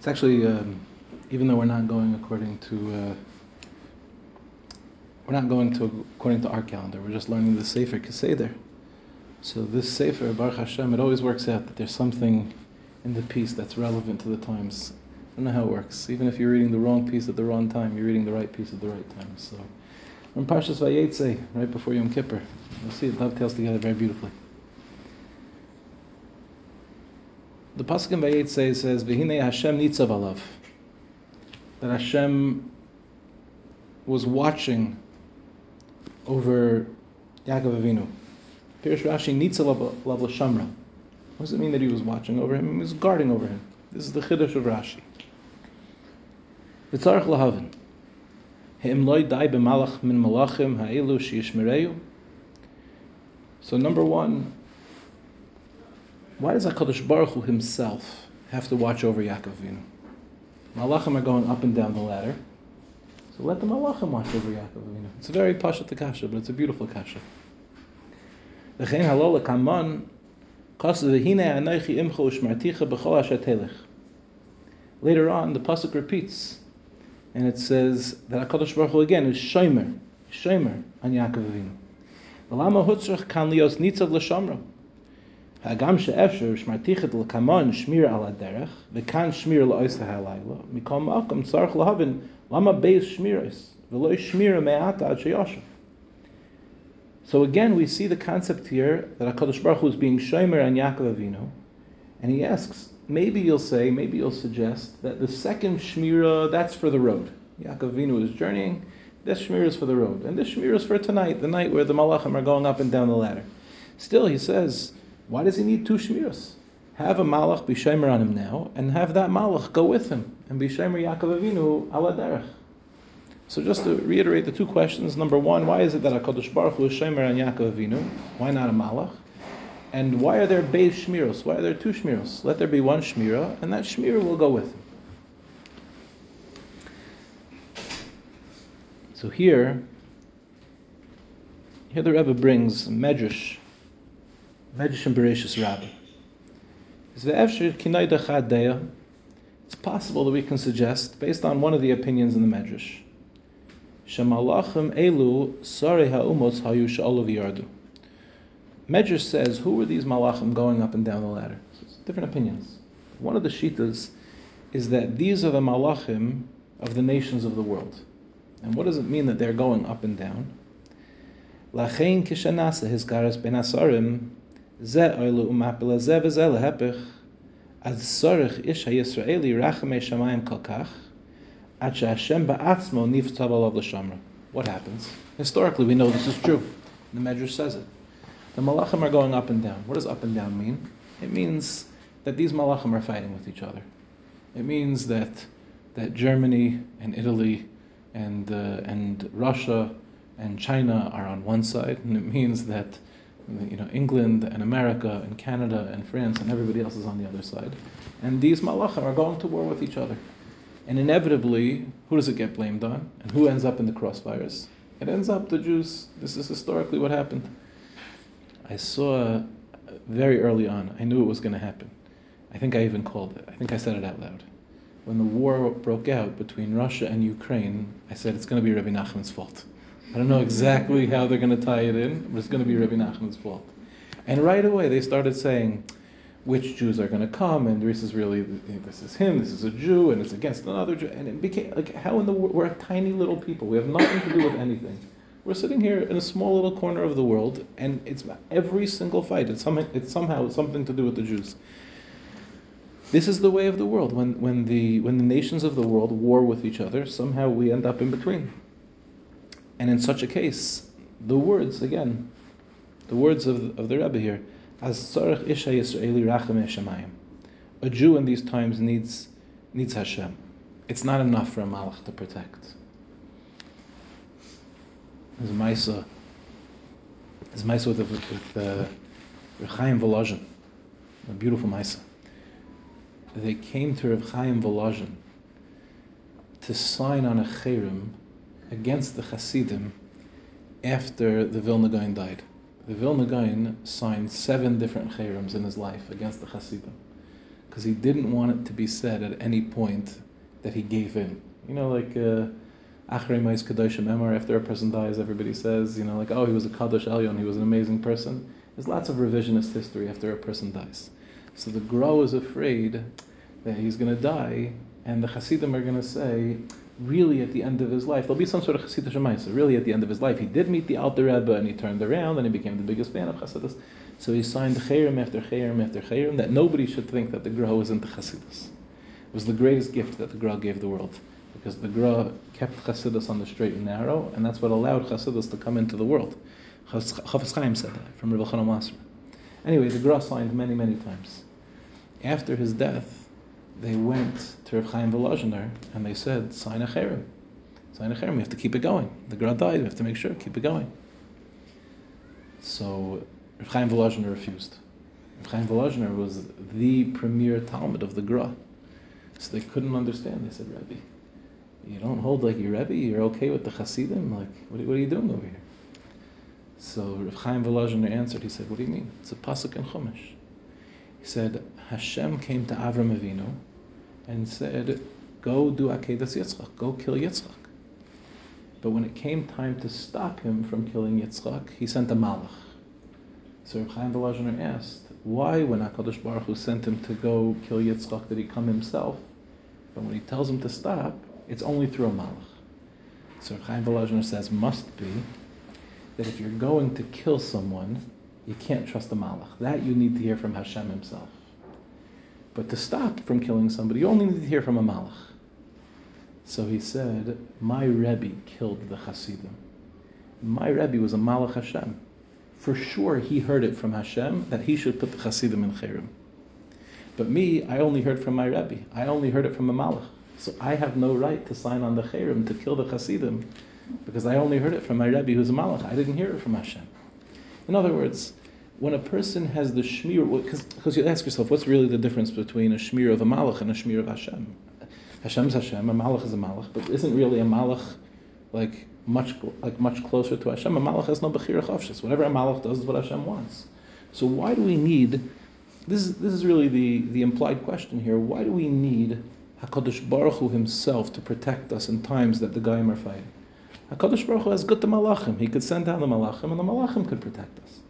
It's actually, um, even though we're not going according to, uh, we're not going to according to our calendar. We're just learning the Sefer Keseder. So this Sefer Baruch Hashem, it always works out that there's something in the piece that's relevant to the times. I don't know how it works. Even if you're reading the wrong piece at the wrong time, you're reading the right piece at the right time. So, from Parshas Vayetze, right before Yom Kippur, you'll see it dovetails together very beautifully. The pasuk in Vayetze says, "V'hinei Hashem nitzav alav," that Hashem was watching over Yaakov Avinu. Pirish Rashi nitzav alav l'shamra. What does it mean that he was watching over him? He was guarding over him. This is the chiddush of Rashi. V'tzarich lahavin. He'im loy dai b'malach min malachim ha'elu she'yishmereu. So number one, why does HaKadosh Baruch Hu himself have to watch over Yaakov Avinu? Malachim are going up and down the ladder. So let the Malachim watch over Yaakov Avinu. It's a very pashat kasha, but it's a beautiful kasha. V'chein halol kaman Later on, the pasuk repeats, and it says that Hakadosh Baruch Hu again is shomer, shomer on Yaakov Avinu. Lama hutzrach kan lios nitzav l'shamra. So again, we see the concept here that Hakadosh Baruch Hu is being shomer on Yaakov Avinu, and he asks, maybe you'll say, maybe you'll suggest that the second shmira that's for the road. Yaakov Avinu is journeying. This shmira is for the road, and this shmira is for tonight, the night where the malachim are going up and down the ladder. Still, he says, why does he need two shmiras? Have a malach be shomer on him now, and have that malach go with him and be shomer Yaakov Avinu ala derech. So just to reiterate the two questions, number one, why is it that HaKadosh Baruch Hu is Shemer and Yaakov Avinu? Why not a Malach? And why are there Beis Shmiros? Why are there two Shmiros? Let there be one Shmira, and that Shmira will go with him. So here, here the Rebbe brings Medrash, Medrash and Bereshis Rabbah. It's possible that we can suggest, based on one of the opinions in the Medrash, Shemalachim elu sari ha'umos hayu sha'olav yardu. Medrash says, who were these malachim going up and down the ladder? So different opinions. One of the shitas is that these are the malachim of the nations of the world. And what does it mean that they're going up and down? Lachein kishanasa hizgaras ben asarim ze oilu umapila ze what happens? Historically, we know this is true. The Medrash says it. The malachim are going up and down. What does up and down mean? It means that these malachim are fighting with each other. It means that that Germany and Italy and uh, and Russia and China are on one side, and it means that you know England and America and Canada and France and everybody else is on the other side. And these malachim are going to war with each other. And inevitably, who does it get blamed on? And who ends up in the crossfires? It ends up the Jews. This is historically what happened. I saw very early on, I knew it was going to happen. I think I even called it. I think I said it out loud. When the war broke out between Russia and Ukraine, I said it's going to be Rabbi Nachman's fault. I don't know exactly how they're going to tie it in, but it's going to be Rabbi Nachman's fault. And right away they started saying, which Jews are going to come, and this is really this is him, this is a Jew, and it's against another Jew, and it became like how in the world we're a tiny little people. We have nothing to do with anything. We're sitting here in a small little corner of the world, and it's every single fight. It's somehow it's somehow something to do with the Jews. This is the way of the world. When when the when the nations of the world war with each other, somehow we end up in between. And in such a case, the words again, the words of of the Rebbe here as tzarech isha Yisraeli rachem shemayim. A Jew in these times needs needs Hashem. It's not enough for a malach to protect. There's a Maisa. There's Maisa with, with uh, Chaim Volozhin, a beautiful Maisa. They came to Rav Chaim Volozhin to sign on a cherem against the Hasidim after the Vilna Gaon died the Vilna Gaon signed seven different cherems in his life against the Hasidim. because he didn't want it to be said at any point that he gave in. You know, like uh, Achrei Mais Kadoshim Emor, after a person dies, everybody says, you know, like, oh, he was a Kadosh Elyon, he was an amazing person. There's lots of revisionist history after a person dies. So the Gra is afraid that he's going to die, and the Hasidim are going to say, really at the end of his life, there'll be some sort of Chassidish Shemaisa. Really at the end of his life, he did meet the Alter Rebbe, and he turned around, and he became the biggest fan of Chassidus. So he signed Chayrim after Chayrim after Chayrim, that nobody should think that the Gra was into Chassidus. It was the greatest gift that the Gra gave the world because the Gra kept Chassidus on the straight and narrow, and that's what allowed Chassidus to come into the world. Chafetz Chaim said that from Rebbe Chanan. Anyway, the Gra signed many, many times. After his death, they went to Rav Chaim Volozhiner and they said, sign a cherem. Sign a cherem, we have to keep it going. The Gra died, we have to make sure, keep it going. So Rav Chaim Volozhiner refused. Rav Chaim Volozhiner was the premier Talmud of the Gra. So they couldn't understand. They said, Rebbe, you don't hold like your Rebbe, you're okay with the Hasidim? Like, what, what are you doing over here? So Rav Chaim Volozhiner answered, he said, what do you mean? It's a pasuk in Chumash. He said, Hashem came to Avram Avinu and said, go do Akedas Yitzchak, go kill Yitzchak. But when it came time to stop him from killing Yitzchak, he sent a malach. So Chaim Volozhiner asked, why when HaKadosh Baruch Hu sent him to go kill Yitzchak did he come himself? But when he tells him to stop, it's only through a malach. So Chaim Volozhiner says must be that if you're going to kill someone, you can't trust the malach. That you need to hear from Hashem himself. But to stop from killing somebody, you only need to hear from a malach. So he said, my Rebbe killed the Hasidim. My Rebbe was a malach Hashem. For sure he heard it from Hashem that he should put the Hasidim in Cherem. But me, I only heard from my Rebbe. I only heard it from a malach. So I have no right to sign on the Cherem to kill the Hasidim because I only heard it from my Rebbe who's a Malach. I didn't hear it from Hashem. In other words, when a person has the shmir, because you ask yourself, what's really the difference between a shmir of a malach and a shmir of Hashem? Hashem's Hashem, a malach is a malach, but isn't really a malach like much like much closer to Hashem? A malach has no bechira chavshis. Whatever a malach does is what Hashem wants. So why do we need? This is this is really the the implied question here. Why do we need Hakadosh Baruch Hu Himself to protect us in times that the Goyim are fighting. Hakadosh Baruch Hu has good the malachim. He could send down the malachim, and the malachim could protect us.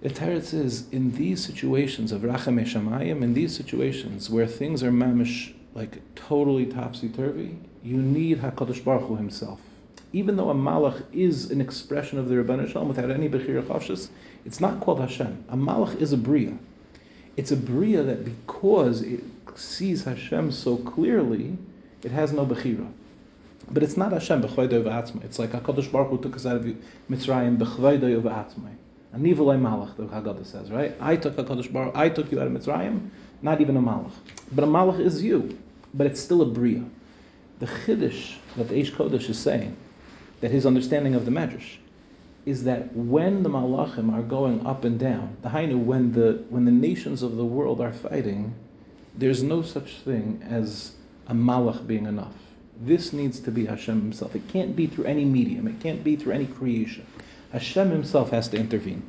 It is in these situations of rachem eshamayim, in these situations where things are mamish like totally topsy turvy, you need Hakadosh Baruch Hu Himself. Even though a malach is an expression of the Rebbeinu Shalom without any bechira chavshis, it's not called Hashem. A malach is a bria. It's a bria that because it sees Hashem so clearly, it has no bechira. But it's not Hashem b'chvaydoy v'atzmai. It's like Hakadosh Baruch Hu took us out of Mitzrayim b'chvaydoy v'atzmai. Anivalei malach, the Haggadah says, right? I took Hakadosh Baruch, I took you out of Mitzrayim, not even a malach. But a malach is you, but it's still a bria. The chiddush that the Eish Kodesh is saying, that his understanding of the Medrash, is that when the malachim are going up and down, the hainu, when the when the nations of the world are fighting, there's no such thing as a malach being enough. This needs to be Hashem Himself. It can't be through any medium. It can't be through any creation. Hashem Himself has to intervene.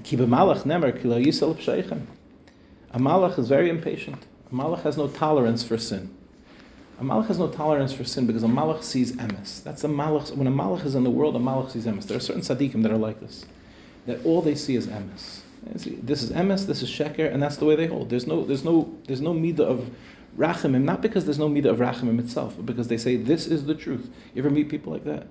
A malach is very impatient. A malach has no tolerance for sin. A malach has no tolerance for sin because a malach sees emes. That's a malach. When a malach is in the world, a malach sees emes. There are certain tzaddikim that are like this, that all they see is emes. This is emes, this is sheker, and that's the way they hold. There's no, there's no, there's no midah of rachamim, not because there's no midah of rachamim itself, but because they say this is the truth. You ever meet people like that?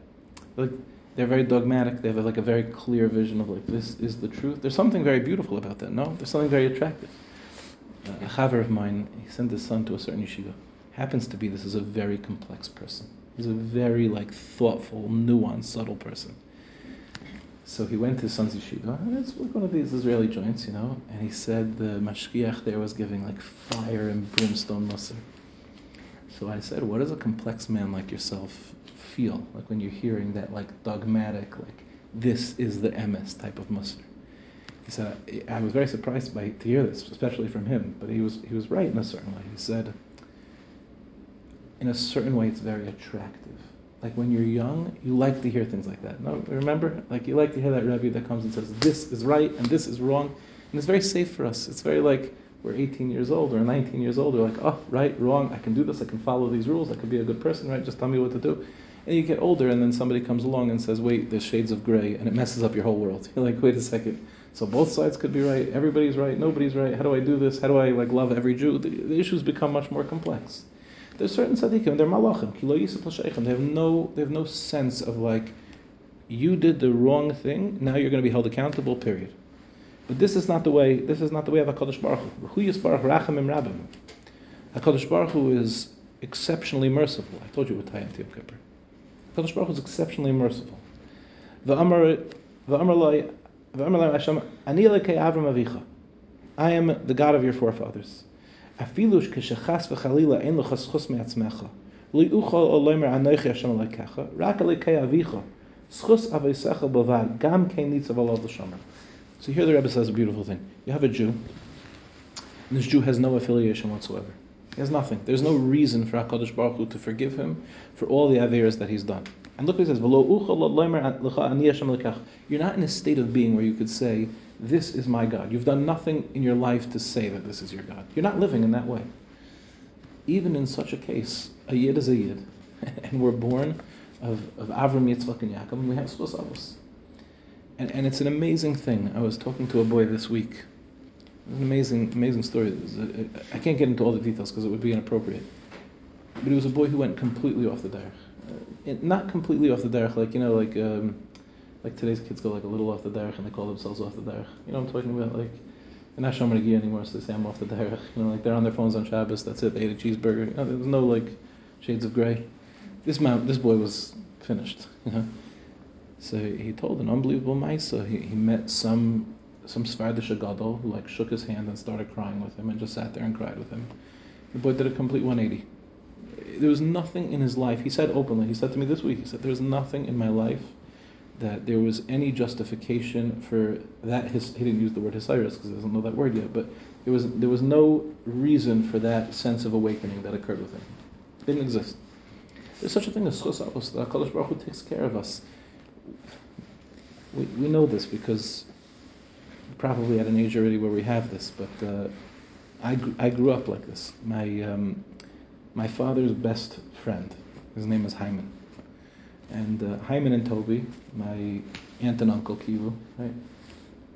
Like they're very dogmatic. They have like a very clear vision of like this is the truth. There's something very beautiful about that. No, there's something very attractive. Uh, a chaver of mine, he sent his son to a certain yeshiva. Happens to be this is a very complex person. He's a very like thoughtful, nuanced, subtle person. So he went to his son's yeshiva, and it's like one of these Israeli joints, you know, and he said the mashgiach there was giving like fire and brimstone mussar. So I said, what does a complex man like yourself feel like when you're hearing that like dogmatic, like this is the emes type of? He said, I was very surprised by to hear this, especially from him, but he was he was right in a certain way. He said, in a certain way, it's very attractive like when you're young, you like to hear things like that. No, remember, like you like to hear that Rebbe that comes and says this is right and this is wrong. And it's very safe for us. It's very like we're 18 years old or 19 years old. We're like, oh, right, wrong. I can do this. I can follow these rules. I can be a good person, right? Just tell me what to do. And you get older, and then somebody comes along and says, wait, there's shades of gray, and it messes up your whole world. You're like, wait a second. So both sides could be right. Everybody's right. Nobody's right. How do I do this? How do I like love every Jew? The, the issues become much more complex. There's certain tzaddikim, they're malachim, they have no, they have no sense of like, you did the wrong thing, now you're going to be held accountable, period. But this is not the way, this is not the way of HaKadosh Baruch Hu. Hu Yisbarach Rachamim Rabbim. HaKadosh Baruch Hu is exceptionally merciful. I told you what Tayyam Tiyam Kippur. HaKadosh Baruch Hu is exceptionally merciful. V'amar Hashem, Ani Elokei Avram Avicha. I am the God of your forefathers. Afilush k'shechas v'chalila ein lecha schus me'atzmecha. Li uchol olomer anoichi Hashem alekecha, rak alekei avicha. Schus aveisecha bavad, gam kein nitzav alav. So here the Rebbe says a beautiful thing. You have a Jew, and this Jew has no affiliation whatsoever. He has nothing. There's no reason for HaKadosh Baruch Hu to forgive him for all the averas that he's done. And look what he says, You're not in a state of being where you could say, this is my God. You've done nothing in your life to say that this is your God. You're not living in that way. Even in such a case, a Yid is a Yid, and we're born of, of Avram, Yitzchak, and Yaakov, and we have Avos. And, and it's an amazing thing. I was talking to a boy this week. It was an amazing, amazing story. I can't get into all the details because it would be inappropriate. But it was a boy who went completely off the derech. Uh, not completely off the derech, like, you know, like... Um, like today's kids go like a little off the derech and they call themselves off the derech. You know what I'm talking about? Like they're not shomer anymore, so they say I'm off the derech. You know, like they're on their phones on Shabbos. That's it. They ate a cheeseburger. You know, there's no like shades of gray. This man, this boy was finished. You know, so he told an unbelievable ma'isa. He, he met some some Svardish gadol who like shook his hand and started crying with him and just sat there and cried with him. The boy did a complete 180. There was nothing in his life. He said openly. He said to me this week. He said, "There's nothing in my life." that there was any justification for that. His, he didn't use the word hisyrus because he doesn't know that word yet, but there was there was no reason for that sense of awakening that occurred with him. It didn't exist. There's such a thing as avos. The Hakadosh Baruch Hu takes care of us. We, we know this because probably at an age already where we have this, but uh, I, I grew up like this. My um, my father's best friend, his name is Hyman and uh, Hyman and Toby, my aunt and uncle Kivu, right?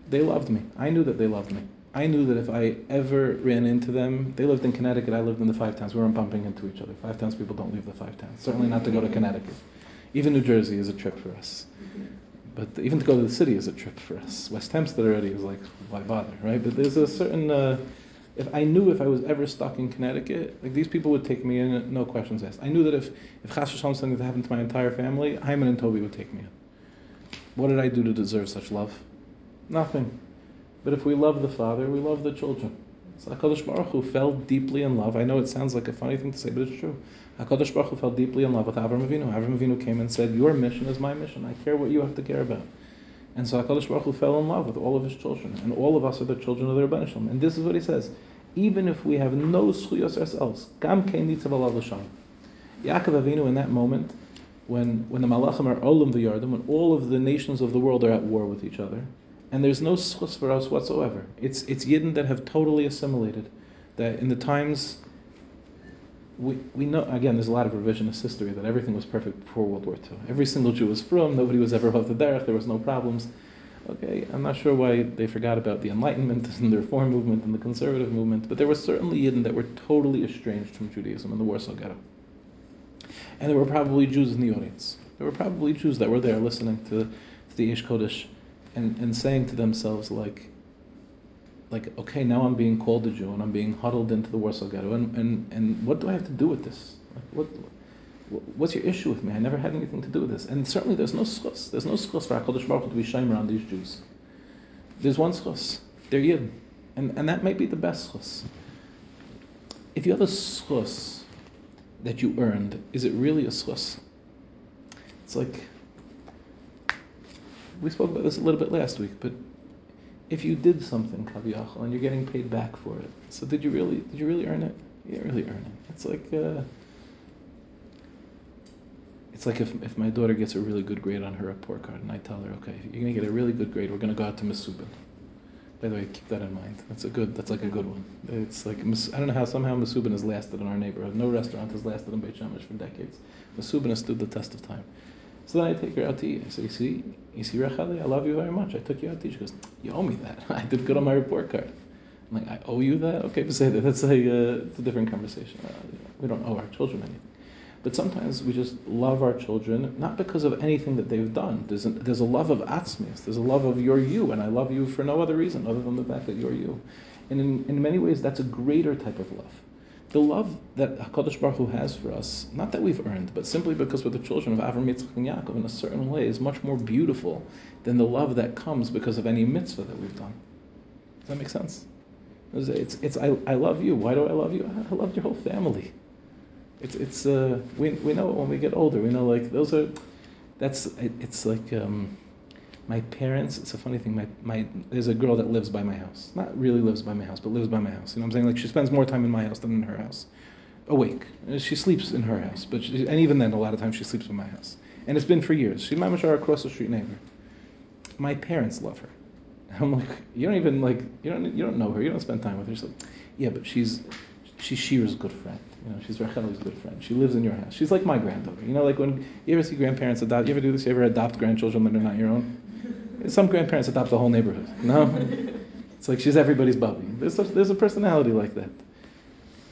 They loved me. I knew that they loved me. I knew that if I ever ran into them, they lived in Connecticut, I lived in the Five Towns. We weren't bumping into each other. Five Towns people don't leave the Five Towns. Certainly not to go to Connecticut. Even New Jersey is a trip for us. But even to go to the city is a trip for us. West Hempstead already is like, why bother, right? But there's a certain uh, if I knew if I was ever stuck in Connecticut, like these people would take me in, no questions asked. I knew that if if Chas something that happened to my entire family, Hyman and Toby would take me in. What did I do to deserve such love? Nothing. But if we love the Father, we love the children. So Hakadosh Baruch Hu fell deeply in love. I know it sounds like a funny thing to say, but it's true. Hakadosh Baruch Hu fell deeply in love with Avram Avinu. Avram Avinu came and said, "Your mission is my mission. I care what you have to care about." And so HaKadosh Baruch Hu fell in love with all of his children. And all of us are the children of the Rebbeinu Shalom. And this is what he says. Even if we have no schuyos ourselves, gam kein nitzav alav. Yaakov Avinu in that moment, when, when the Malachim are olim v'yardim, when all of the nations of the world are at war with each other, and there's no schus for us whatsoever. It's, it's Yidden that have totally assimilated. That in the times we, we know, again, there's a lot of revisionist history that everything was perfect before World War II. Every single Jew was from, nobody was ever above the derech, there was no problems. Okay, I'm not sure why they forgot about the Enlightenment and the Reform movement and the conservative movement, but there were certainly Yidden that were totally estranged from Judaism in the Warsaw Ghetto. And there were probably Jews in the audience. There were probably Jews that were there listening to, to the Ish Kodesh and, and saying to themselves, like, like, okay, now I'm being called a Jew and I'm being huddled into the Warsaw Ghetto, and, and, and what do I have to do with this? Like, what, what's your issue with me? I never had anything to do with this. And certainly there's no schus. There's no schus for HaKadosh Baruch Hu to be shamer on these Jews. There's one schus. They're Yid. And, and that might be the best schus. If you have a schus that you earned, is it really a schus? It's like, we spoke about this a little bit last week, but if you did something kaviyachal and you're getting paid back for it, so did you really did you really earn it? You didn't really earn it. It's like uh, it's like if, if my daughter gets a really good grade on her report card and I tell her, okay, you're gonna get a really good grade, we're gonna go out to Mesubin. By the way, keep that in mind. That's a good. That's like a good one. It's like I don't know how somehow Masubin has lasted in our neighborhood. No restaurant has lasted in Beit Shemesh for decades. Masubin has stood the test of time. So then I take her out to eat. I say, you see, you see, Racheli, I love you very much. I took you out to eat. She goes, you owe me that. I did good on my report card. I'm like, I owe you that? Okay, but say that. That's a, it's a different conversation. Uh, we don't owe our children anything. But sometimes we just love our children, not because of anything that they've done. There's a, there's a love of atzmius, there's a love of you're you, and I love you for no other reason other than the fact that you're you. And in, in many ways, that's a greater type of love. The love that HaKadosh Baruch Hu has for us, not that we've earned, but simply because we're the children of Avram, Yitzchak, and Yaakov in a certain way, is much more beautiful than the love that comes because of any mitzvah that we've done. Does that make sense? It's, it's, it's I, I love you. Why do I love you? I love your whole family. It's it's uh, we we know when we get older. We know like those are that's it, it's like um, my parents. It's a funny thing. My my there's a girl that lives by my house. Not really lives by my house, but lives by my house. You know what I'm saying? Like she spends more time in my house than in her house. Awake. Uh, she sleeps in her house, but she, and even then, a lot of times she sleeps in my house. And it's been for years. She's my mashar across the street neighbor. My parents love her. I'm like, you don't even like you don't you don't know her. You don't spend time with her. Like, yeah, but she's she's Shira's good friend. You know, she's Rachel's good friend. She lives in your house. She's like my granddaughter. You know, like when you ever see grandparents adopt, you ever do this? You ever adopt grandchildren that are not your own? Some grandparents adopt the whole neighborhood. No, it's like she's everybody's bubby. There's a, there's a personality like that.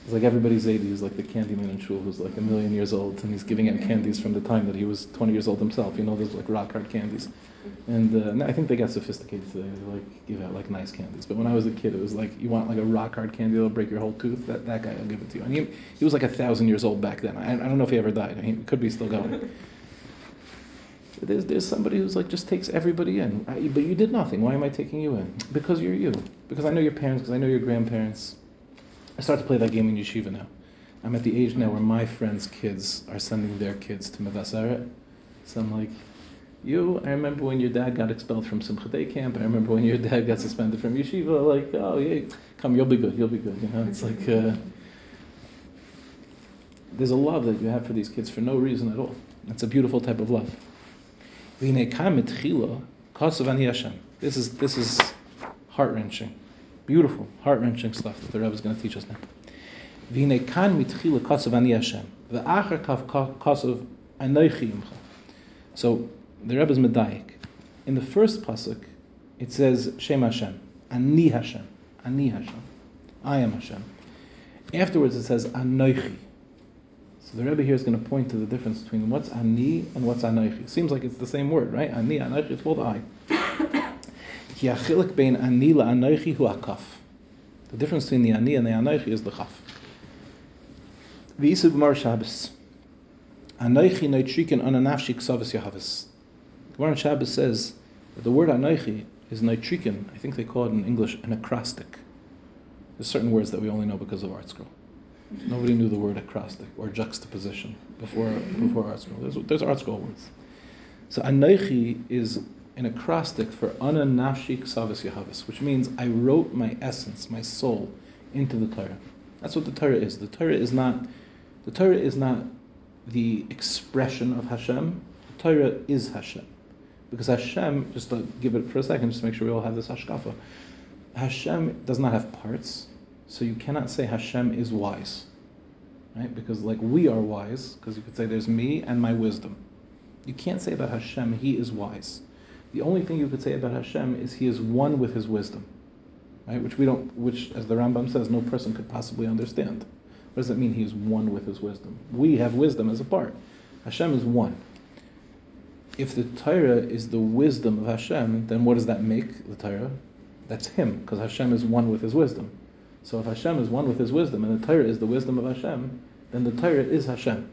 It's like everybody's 80 He's like the candy man in shul who's like a million years old and he's giving out candies from the time that he was 20 years old himself. You know, those like rock hard candies. And uh, I think they got sophisticated today. They like give out like nice candies. But when I was a kid, it was like you want like a rock hard candy that'll break your whole tooth. That that guy will give it to you. And he, he was like a thousand years old back then. I, I don't know if he ever died. He could be still going. There's, there's somebody who's like just takes everybody in. I, but you did nothing. Why am I taking you in? Because you're you. Because I know your parents. Because I know your grandparents. I start to play that game in yeshiva now. I'm at the age now where my friends' kids are sending their kids to Mevaseret. So I'm like, you, I remember when your dad got expelled from Simcha Day camp. I remember when your dad got suspended from yeshiva. Like, oh yeah, come, you'll be good. You'll be good. You know, it's like uh, there's a love that you have for these kids for no reason at all. It's a beautiful type of love. This is this is heart wrenching, beautiful, heart wrenching stuff that the Rebbe is going to teach us now. So the Rebbe is Medayik. In the first pasuk, it says Shem Hashem, Ani Hashem, Ani Hashem, I am Hashem. Afterwards, it says Anoichi. So the Rebbe here is going to point to the difference between what's Ani and what's Anoichi. Seems like it's the same word, right? Ani, Anoichi, it's both I. The difference between the Ani and the Anoichi is the chaf. V'isub Mar Shabbos. Anoichi noitrikin ananafshi ksavas yahavis. Gemara Shabbos says that the word Anoichi is nitrikin. I think they call it in English an acrostic. There's certain words that we only know because of ArtScroll. Nobody knew the word acrostic or juxtaposition before before ArtScroll. There's, there's ArtScroll words. So Anoichi is an acrostic for Ana Nafshi Ksavis Yahavis, which means I wrote my essence, my soul, into the Torah. That's what the Torah is. The Torah is not the Torah is not the expression of Hashem. The Torah is Hashem. Because Hashem, just to give it for a second, just to make sure we all have this hashkafa, Hashem does not have parts, so you cannot say Hashem is wise. Right? Because like we are wise, because you could say there's me and my wisdom. You can't say about Hashem, he is wise. The only thing you could say about Hashem is he is one with his wisdom. Right? Which we don't which as the Rambam says, no person could possibly understand. What does that mean he is one with his wisdom? We have wisdom as a part. Hashem is one if the Torah is the wisdom of Hashem, then what does that make the Torah? That's Him, because Hashem is one with His wisdom. So if Hashem is one with His wisdom, and the Torah is the wisdom of Hashem, then the Torah is Hashem.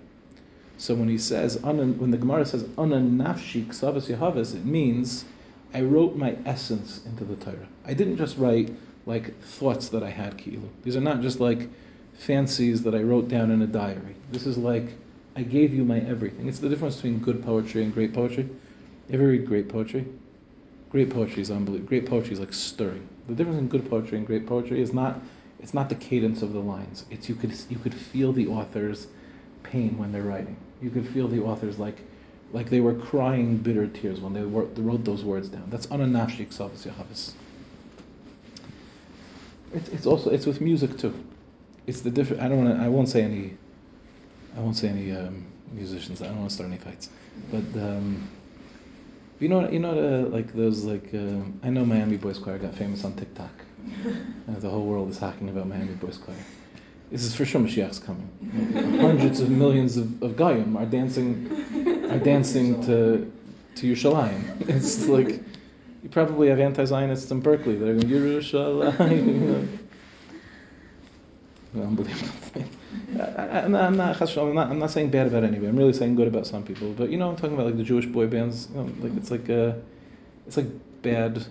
So when he says, when the Gemara says, Ana nafshi ksavas yahavas, it means, I wrote my essence into the Torah. I didn't just write like thoughts that I had, kilu. These are not just like fancies that I wrote down in a diary. This is like I gave you my everything. It's the difference between good poetry and great poetry. You ever read great poetry? Great poetry is unbelievable. Great poetry is like stirring. The difference in good poetry and great poetry is not it's not the cadence of the lines. It's you could you could feel the author's pain when they're writing. You could feel the author's like like they were crying bitter tears when they, wrote, those words down. That's ananafshik savas yahavis. It's, it's also it's with music too. It's the different. I don't want. I won't say any. I won't say any um, musicians. I don't want to start any fights. But um, you know, you know, the, like those like uh, I know Miami Boys Choir got famous on TikTok. the whole world is talking about Miami Boys Choir. This is for sure Mashiach's coming. Hundreds of millions of, of Goyim are dancing, are dancing to to Yerushalayim. It's like you probably have anti-Zionists in Berkeley that are going Yerushalayim. Unbelievable. I, am not, not, I'm, not, saying bad about anybody. I'm really saying good about some people. But you know, I'm talking about like the Jewish boy bands. You know, like it's like uh, it's like bad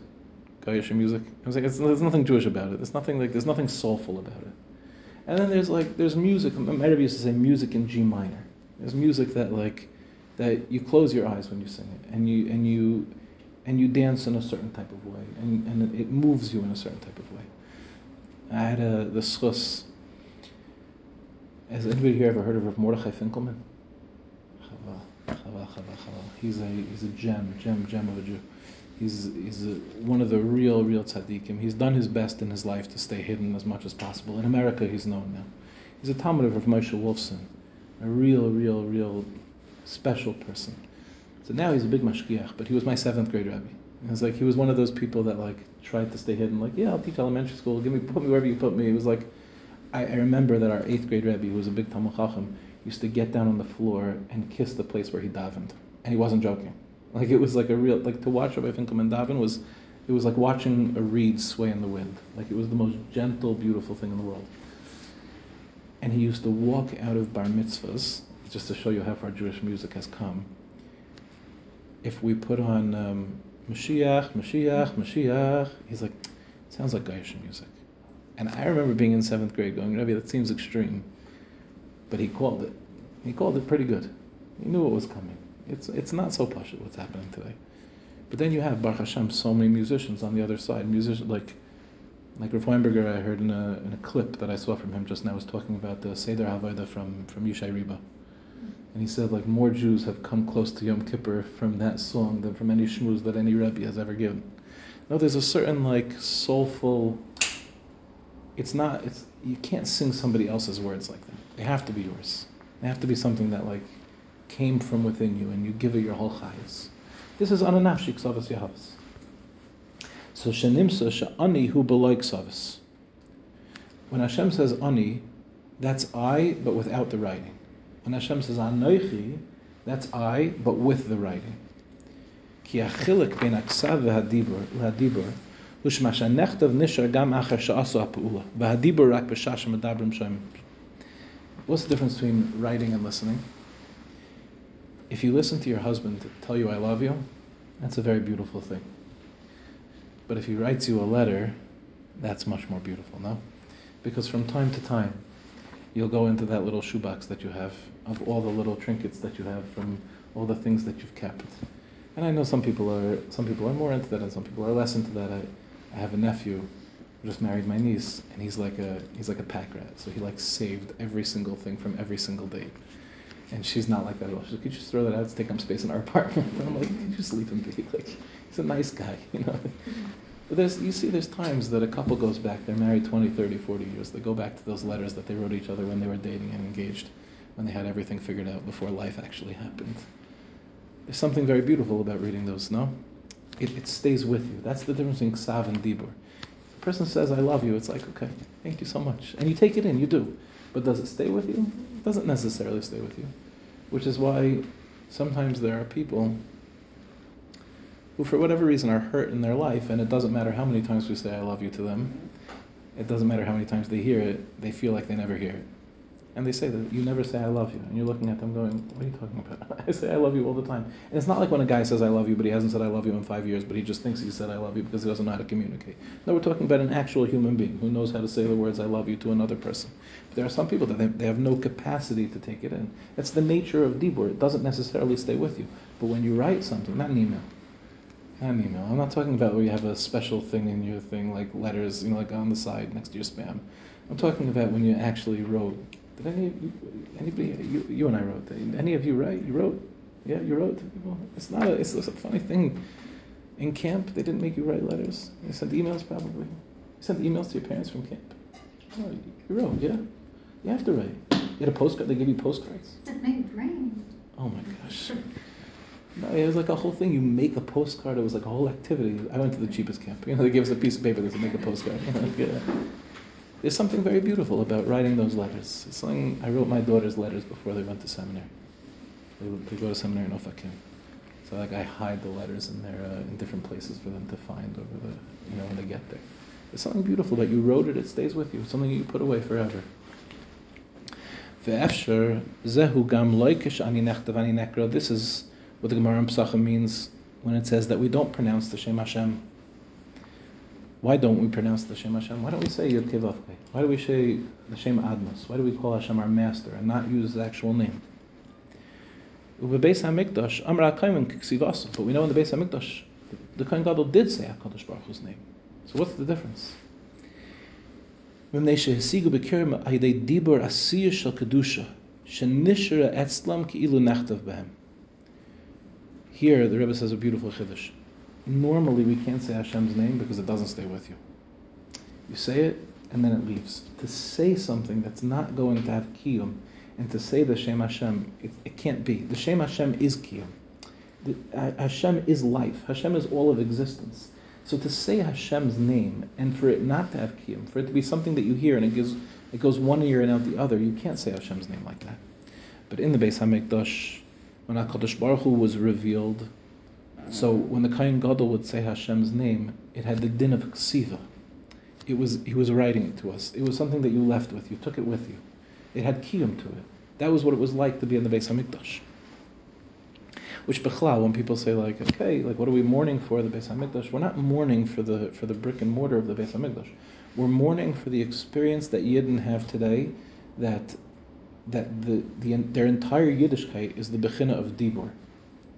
Goyish music. I was like, there's nothing Jewish about it. There's nothing like there's nothing soulful about it. And then there's like there's music. My Rebbe used to say music in G minor. There's music that like that you close your eyes when you sing it, and you and you and you dance in a certain type of way, and, and it moves you in a certain type of way. I had a, the schus. Has anybody here ever heard of Rav Mordechai Finkelman? He's a he's a gem, gem, gem of a Jew. He's he's one of the real, real tzaddikim. He's done his best in his life to stay hidden as much as possible. In America, he's known now. He's a Talmud of Rav Moshe Wolfson, a real, real, real special person. So now he's a big mashgiach, but he was my seventh grade rabbi. And it's like he was one of those people that like tried to stay hidden. Like, yeah, I'll teach elementary school. Give me, put me wherever you put me. It was like, I, I remember that our eighth grade rabbi, who was a big talmud chacham, used to get down on the floor and kiss the place where he davened, and he wasn't joking. Like it was like a real like to watch Rabbi Finkelman daven was, it was like watching a reed sway in the wind. Like it was the most gentle, beautiful thing in the world. And he used to walk out of bar mitzvahs just to show you how far Jewish music has come if we put on um, Mashiach, Mashiach, Mashiach, he's like, sounds like Gaisha music. And I remember being in seventh grade going, Rebbe, that seems extreme. But he called it. He called it pretty good. He knew what was coming. It's, it's not so posh what's happening today. But then you have, Baruch Hashem, so many musicians on the other side. Musicians like like Rav Weinberger, I heard in a, in a clip that I saw from him just now, was talking about the Seder Havayda from, from Yishai Ribo. And he said, like, more Jews have come close to Yom Kippur from that song than from any shmooze that any Rebbe has ever given. No, there's a certain, like, soulful. It's not, it's, you can't sing somebody else's words like that. They have to be yours. They have to be something that, like, came from within you and you give it your whole chayas. This is ananafshi ksavas yahavas. So shenimsa sha'ani hu beloy ksavas. When Hashem says ani, that's I, but without the writing. When Hashem says anoichi, that's I, but with the writing. Ki achilik aksav v'hadibur, ushma shanechtav nishar gam achar sha'asu ha'pu'ula, v'hadibur rak b'shashim adabrim. What's the difference between writing and listening? If you listen to your husband tell you I love you, that's a very beautiful thing. But if he writes you a letter, that's much more beautiful, no? Because from time to time, you'll go into that little shoebox that you have of all the little trinkets that you have from all the things that you've kept. And I know some people are some people are more into that and some people are less into that. I, I have a nephew who just married my niece and he's like a he's like a pack rat. So he like saved every single thing from every single date. And she's not like that at all. She's like, could you just throw that out? It's take up space in our apartment. And I'm like, could you just leave him be? Like, he's a nice guy, you know. But there's, you see, there's times that a couple goes back, they're married 20, 30, 40 years. They go back to those letters that they wrote each other when they were dating and engaged, when they had everything figured out before life actually happened. There's something very beautiful about reading those, no? It, it stays with you. That's the difference between Ksav and Dibur. If a person says, I love you, it's like, okay, thank you so much. And you take it in, you do. But does it stay with you? Doesn't necessarily stay with you. Which is why sometimes there are people who, for whatever reason, are hurt in their life, and it doesn't matter how many times we say, I love you to them, it doesn't matter how many times they hear it, they feel like they never hear it. And they say that you never say I love you. And you're looking at them going, What are you talking about? I say I love you all the time. And it's not like when a guy says I love you, but he hasn't said I love you in five years, but he just thinks he said I love you because he doesn't know how to communicate. No, we're talking about an actual human being who knows how to say the words I love you to another person. But there are some people that they, they have no capacity to take it in. That's the nature of Dibur. It doesn't necessarily stay with you. But when you write something, not an email, an email. I'm not talking about where you have a special thing in your thing, like letters, you know, like on the side next to your spam. I'm talking about when you actually wrote. Did any, anybody, you, you and I wrote. Did any of you write? You wrote? Yeah, you wrote. Well, it's not a, it's a funny thing. In camp, they didn't make you write letters. They sent emails probably. You sent emails to your parents from camp? Oh, you wrote, yeah? You have to write. You had a postcard, they give you postcards? It made. Oh my gosh. No, it was like a whole thing. You make a postcard. It was like a whole activity. I went to the cheapest camp. You know, they give us a piece of paper. They said, make a postcard. You know, There's something very beautiful about writing those letters. It's something I wrote my daughter's letters before they went to seminary. They, they go to seminary in Ofakim. So like I hide the letters in there uh, in different places for them to find over the you know when they get there. There's something beautiful that you wrote it. It stays with you. It's something you put away forever. This is what the Gemara in Pesachim means when it says that we don't pronounce the Shem Hashem. Why don't we pronounce the Shem Hashem? Why don't we say Yod Why do we say the Shem Admos? Why do we call Hashem our master and not use his actual name? But we know in the Beis Hamikdash, the Kohen Gadol did say Hakadosh Baruch Hu's name. So what's the difference? Here, the Rebbe says a beautiful chiddush. Normally, we can't say Hashem's name because it doesn't stay with you. You say it, and then it leaves. To say something that's not going to have kiyum, and to say the Shem Hashem, it, it can't be. The Shem Hashem is kiyum. The, Hashem is life. Hashem is all of existence. So to say Hashem's name and for it not to have kiyum, for it to be something that you hear and it gives it goes one ear and out the other, you can't say Hashem's name like that. But in the Beis Hamikdash, when Hakadosh Baruch Hu was revealed, so when the Kohen Gadol would say Hashem's name, it had the din of ksiva. It was he was writing it to us. It was something that you left with you, took it with you. It had kiyum to it. That was what it was like to be in the Beis Hamikdash. Which bechlal, when people say like, okay, like what are we mourning for the Beis Hamikdash? We're not mourning for the for the brick and mortar of the Beis Hamikdash. We're mourning for the experience that Yidden have today, that that the, the their entire Yiddishkeit is the bechina of dibur.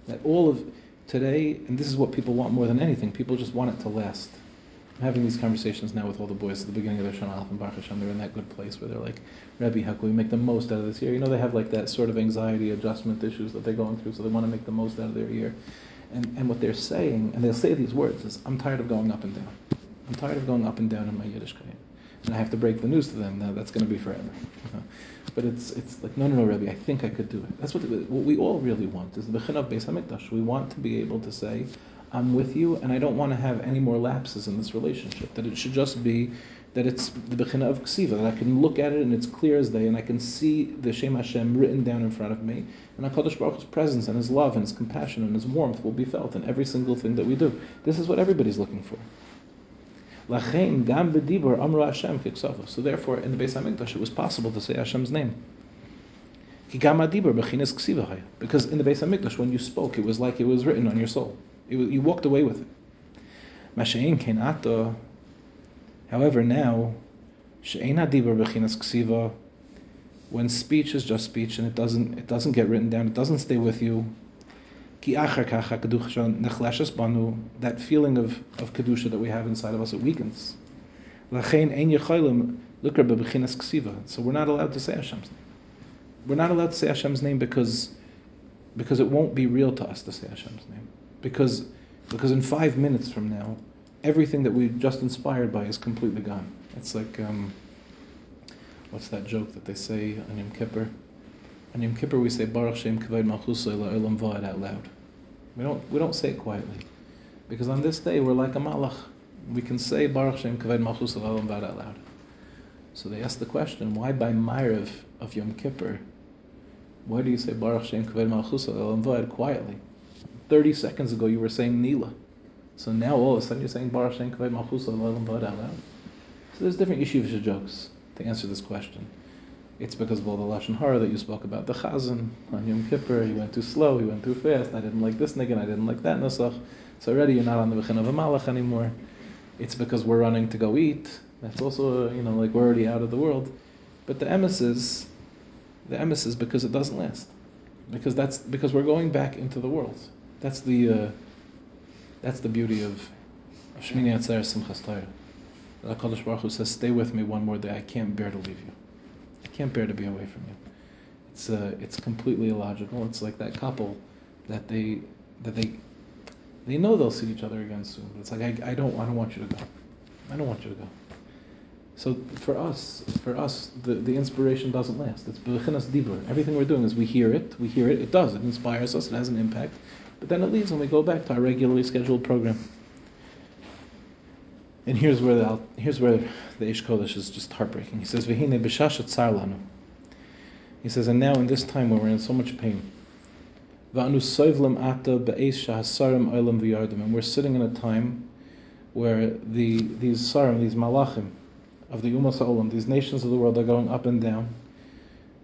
That all of today, and this is what people want more than anything. People just want it to last. I'm having these conversations now with all the boys at the beginning of their Shana Aleph and Baruch Hashem. They're in that good place where they're like, Rebbe, how can we make the most out of this year? You know, they have like that sort of anxiety adjustment issues that they're going through, so they want to make the most out of their year. And, and what they're saying, and they'll say these words, is, I'm tired of going up and down. I'm tired of going up and down in my Yiddishkeit. And I have to break the news to them. Now that's going to be forever. Uh-huh. But it's, it's like, no, no, no, Rebbe, I think I could do it. That's what, what we all really want, is the Bechin of Beis HaMikdash. We want to be able to say, I'm with you, and I don't want to have any more lapses in this relationship. That it should just be that it's the bechina of ksiva, that I can look at it and it's clear as day, and I can see the Shem Hashem written down in front of me, and HaKadosh Baruch Hu's presence and His love and His compassion and His warmth will be felt in every single thing that we do. This is what everybody's looking for. So therefore, in the Beis Hamikdash, it was possible to say Hashem's name. Because in the Beis Hamikdash, when you spoke, it was like it was written on your soul. You walked away with it. However, now, when speech is just speech and it doesn't it doesn't get written down, it doesn't stay with you. That feeling of, of kedusha that we have inside of us, it weakens. So we're not allowed to say Hashem's name. We're not allowed to say Hashem's name because because it won't be real to us to say Hashem's name because because in five minutes from now, everything that we just inspired by is completely gone. It's like um, what's that joke that they say on Yom Kippur? On Yom Kippur we say Baruch Shem Kavod Malchusay La'olam Va'ad out loud. We don't we don't say it quietly because on this day we're like a malach. We can say Baruch Shem Kavod Malchusay La'olam Va'ad out loud. So they ask the question, why by Ma'ariv of Yom Kippur? Why do you say Baruch Shem Kavod Malchusay La'olam Va'ad quietly? 30 seconds ago you were saying Nila. So now all of a sudden you're saying Baruch Shem Kavod Malchusa out loud. So there's different yeshivish jokes to answer this question. It's because of all the Lashon Hara that you spoke about. The Chazan on Yom Kippur, he went too slow, he went too fast, I didn't like this niggin, I didn't like that nusach. So already you're not on the Bechin of a Malach anymore. It's because we're running to go eat. That's also, you know, like we're already out of the world. But the emes is, the emes is because it doesn't last. Because that's because we're going back into the world. That's the uh, that's the beauty of, of Shmini Atzeres Simchas Torah. The Baruch Hu says, "Stay with me one more day. I can't bear to leave you. Can't bear to be away from you." It's uh, it's completely illogical. It's like that couple that they that they they know they'll see each other again soon. But it's like I, I don't I don't want you to go. I don't want you to go. So for us, for us, the, the inspiration doesn't last. It's bechinas dibur. Everything we're doing is we hear it, we hear it, it does, it inspires us, it has an impact, but then it leaves and we go back to our regularly scheduled program. And here's where the here's where the Aish Kodesh is just heartbreaking. He says, "V'hine b'shashat sarlanu." He says, and now in this time when we're in so much pain, v'anu soivlim ata be'eis shahasarim olam v'yardim, and we're sitting in a time where the these sarim, these malachim of the Umas Olam, these nations of the world are going up and down,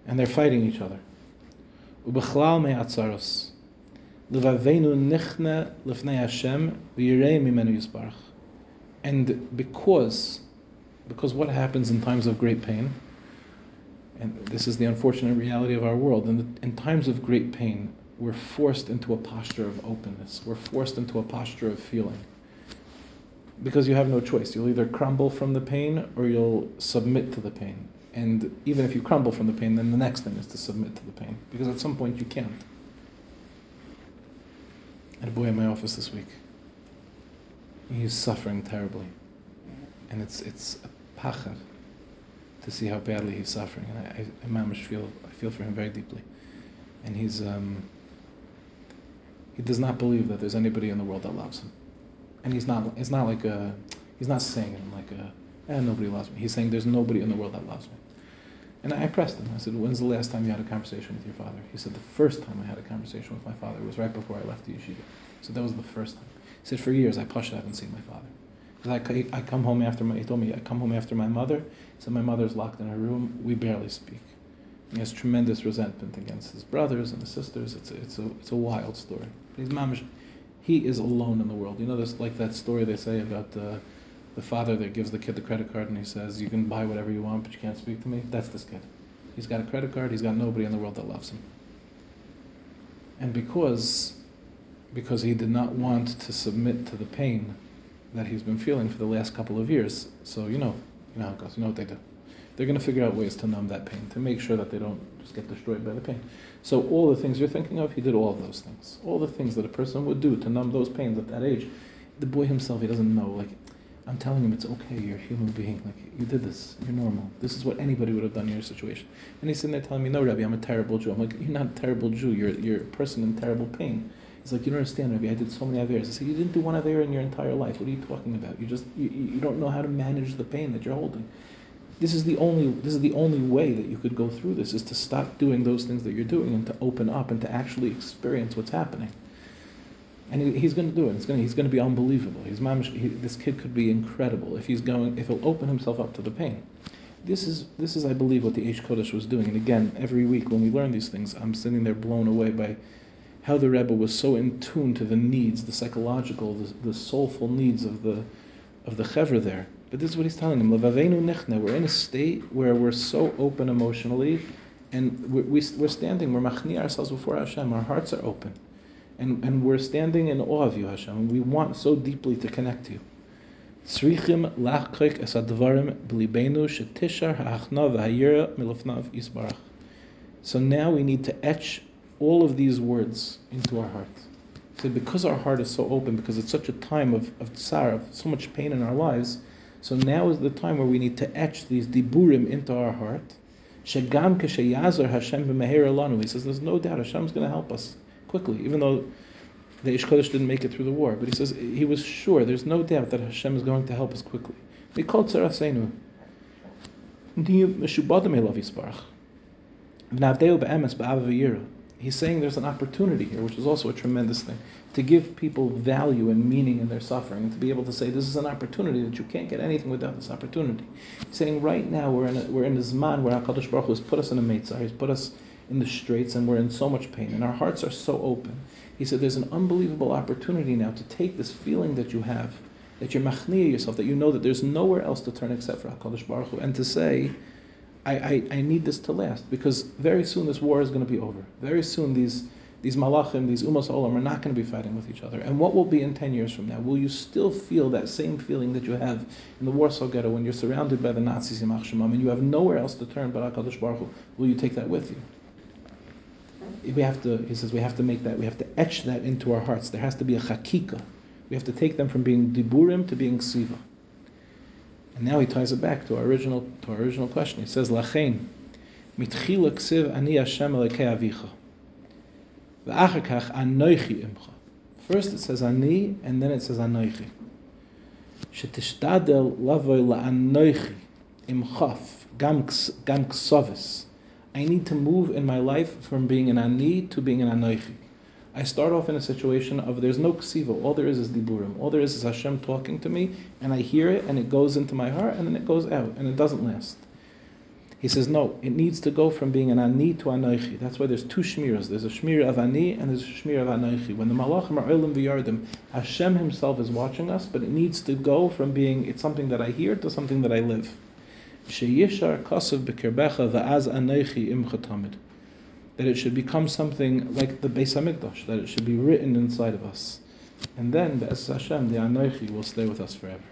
and they're fighting each other. Ubechlal me'atzaros. Levavenu nichne lefnei Hashem v'yirei mimenu yisbarach. And because, because what happens in times of great pain, and this is the unfortunate reality of our world, in, the, in times of great pain, we're forced into a posture of openness. We're forced into a posture of feeling. Because you have no choice. You'll either crumble from the pain or you'll submit to the pain. And even if you crumble from the pain, then the next thing is to submit to the pain. Because at some point you can't. I had a boy in my office this week. He's suffering terribly. And it's, it's a pachar to see how badly he's suffering. And I, I, I feel, I feel for him very deeply. And he's, um, he does not believe that there's anybody in the world that loves him. And he's not, it's not like a, he's not saying like a, eh, nobody loves me. He's saying there's nobody in the world that loves me. And I pressed him. I said, when's the last time you had a conversation with your father? He said, the first time I had a conversation with my father was right before I left the yeshiva. So that was the first time. He said, for years I pushed, I haven't seen my father. I, I come home after my, he told me, I come home after my mother. He said, my mother's locked in her room. We barely speak. He has tremendous resentment against his brothers and his sisters. It's a, it's a, it's a wild story. He's mamish, he is alone in the world. You know, there's like that story they say about the, the father that gives the kid the credit card and he says, you can buy whatever you want, but you can't speak to me. That's this kid. He's got a credit card. He's got nobody in the world that loves him. And because, because he did not want to submit to the pain that he's been feeling for the last couple of years. So you know, you know how it goes. You know what they do. They're going to figure out ways to numb that pain, to make sure that they don't just get destroyed by the pain. So all the things you're thinking of, he did all of those things. All the things that a person would do to numb those pains at that age. The boy himself, he doesn't know. Like, I'm telling him, it's okay. You're a human being. Like, you did this. You're normal. This is what anybody would have done in your situation. And he's sitting there telling me, no, Rabbi, I'm a terrible Jew. I'm like, you're not a terrible Jew. You're, you're a person in terrible pain. He's like, you don't understand, Rabbi. I did so many averas. Said, you didn't do one avera in your entire life. What are you talking about? You just you, you don't know how to manage the pain that you're holding. This is the only this is the only way that you could go through this is to stop doing those things that you're doing and to open up and to actually experience what's happening. And he, he's going to do it. It's going he's going to be unbelievable. He's he, this kid could be incredible if he's going if he'll open himself up to the pain. This is this is I believe what the Aish Kodesh was doing. And again, every week when we learn these things, I'm sitting there blown away by how the Rebbe was so in tune to the needs, the psychological, the, the soulful needs of the of the chevra there. But this is what he's telling them. We're in a state where we're so open emotionally, and we're, we, are standing, we're machni ourselves before Hashem. Our hearts are open, and and we're standing in awe of you, Hashem. We want so deeply to connect to you. Tzrichim lachkik es advarim b'libenu shetishar ha'achna v'hayira milofnav yisbarach. So now we need to etch all of these words into our heart. So because our heart is so open, because it's such a time of, of tsar, of so much pain in our lives, so now is the time where we need to etch these diburim into our heart. K'sheyazar Hashem. He says there's no doubt Hashem's going to help us quickly, even though the Aish Kodesh didn't make it through the war. But he says he was sure, there's no doubt that Hashem is going to help us quickly. We call tzarasenu. Meshubadam elav yisbarach. V'navdeu be'emes ba'ava he's saying there's an opportunity here, which is also a tremendous thing, to give people value and meaning in their suffering, and to be able to say this is an opportunity that you can't get anything without this opportunity. He's saying right now we're in a, we're in a zman where Hakadosh Baruch Hu has put us in a meitzah, he's put us in the straits, and we're in so much pain, and our hearts are so open. He said there's an unbelievable opportunity now to take this feeling that you have, that you're machniya yourself, that you know that there's nowhere else to turn except for Hakadosh Baruch Hu, and to say I, I, I need this to last because very soon this war is going to be over. Very soon these these malachim, these umas olam are not going to be fighting with each other. And what will be in 10 years from now? Will you still feel that same feeling that you have in the Warsaw Ghetto when you're surrounded by the Nazis in Machshemam and you have nowhere else to turn but HaKadosh Baruch Hu? Will you take that with you? We have to, he says, we have to make that, we have to etch that into our hearts. There has to be a chakika. We have to take them from being diburim to being siva. And now he ties it back to our original to our original question. He says, "Lachein mitchila ksiv ani Hashem elokei avicha, v'achar kach anoichi imcha." First it says ani, and then it says anoichi. Shetishtadel lavoy la'anoichi imchaf gam gam ksovis. I need to move in my life from being an ani to being an anoichi. I start off in a situation of there's no ksiva, all there is is diburim, all there is is Hashem talking to me, and I hear it, and it goes into my heart, and then it goes out, and it doesn't last. He says, no, it needs to go from being an ani to anoichi. That's why there's two shmiras. There's a shmir of ani, and there's a shmir of anoichi. When the malachim are olim v'yardim, Hashem himself is watching us, but it needs to go from being, it's something that I hear, to something that I live. Sheyishar kasav b'kirbecha va'az anoichi imcha that it should become something like the Beis Hamikdash, that it should be written inside of us. And then, the Hashem, the Anoichi, will stay with us forever.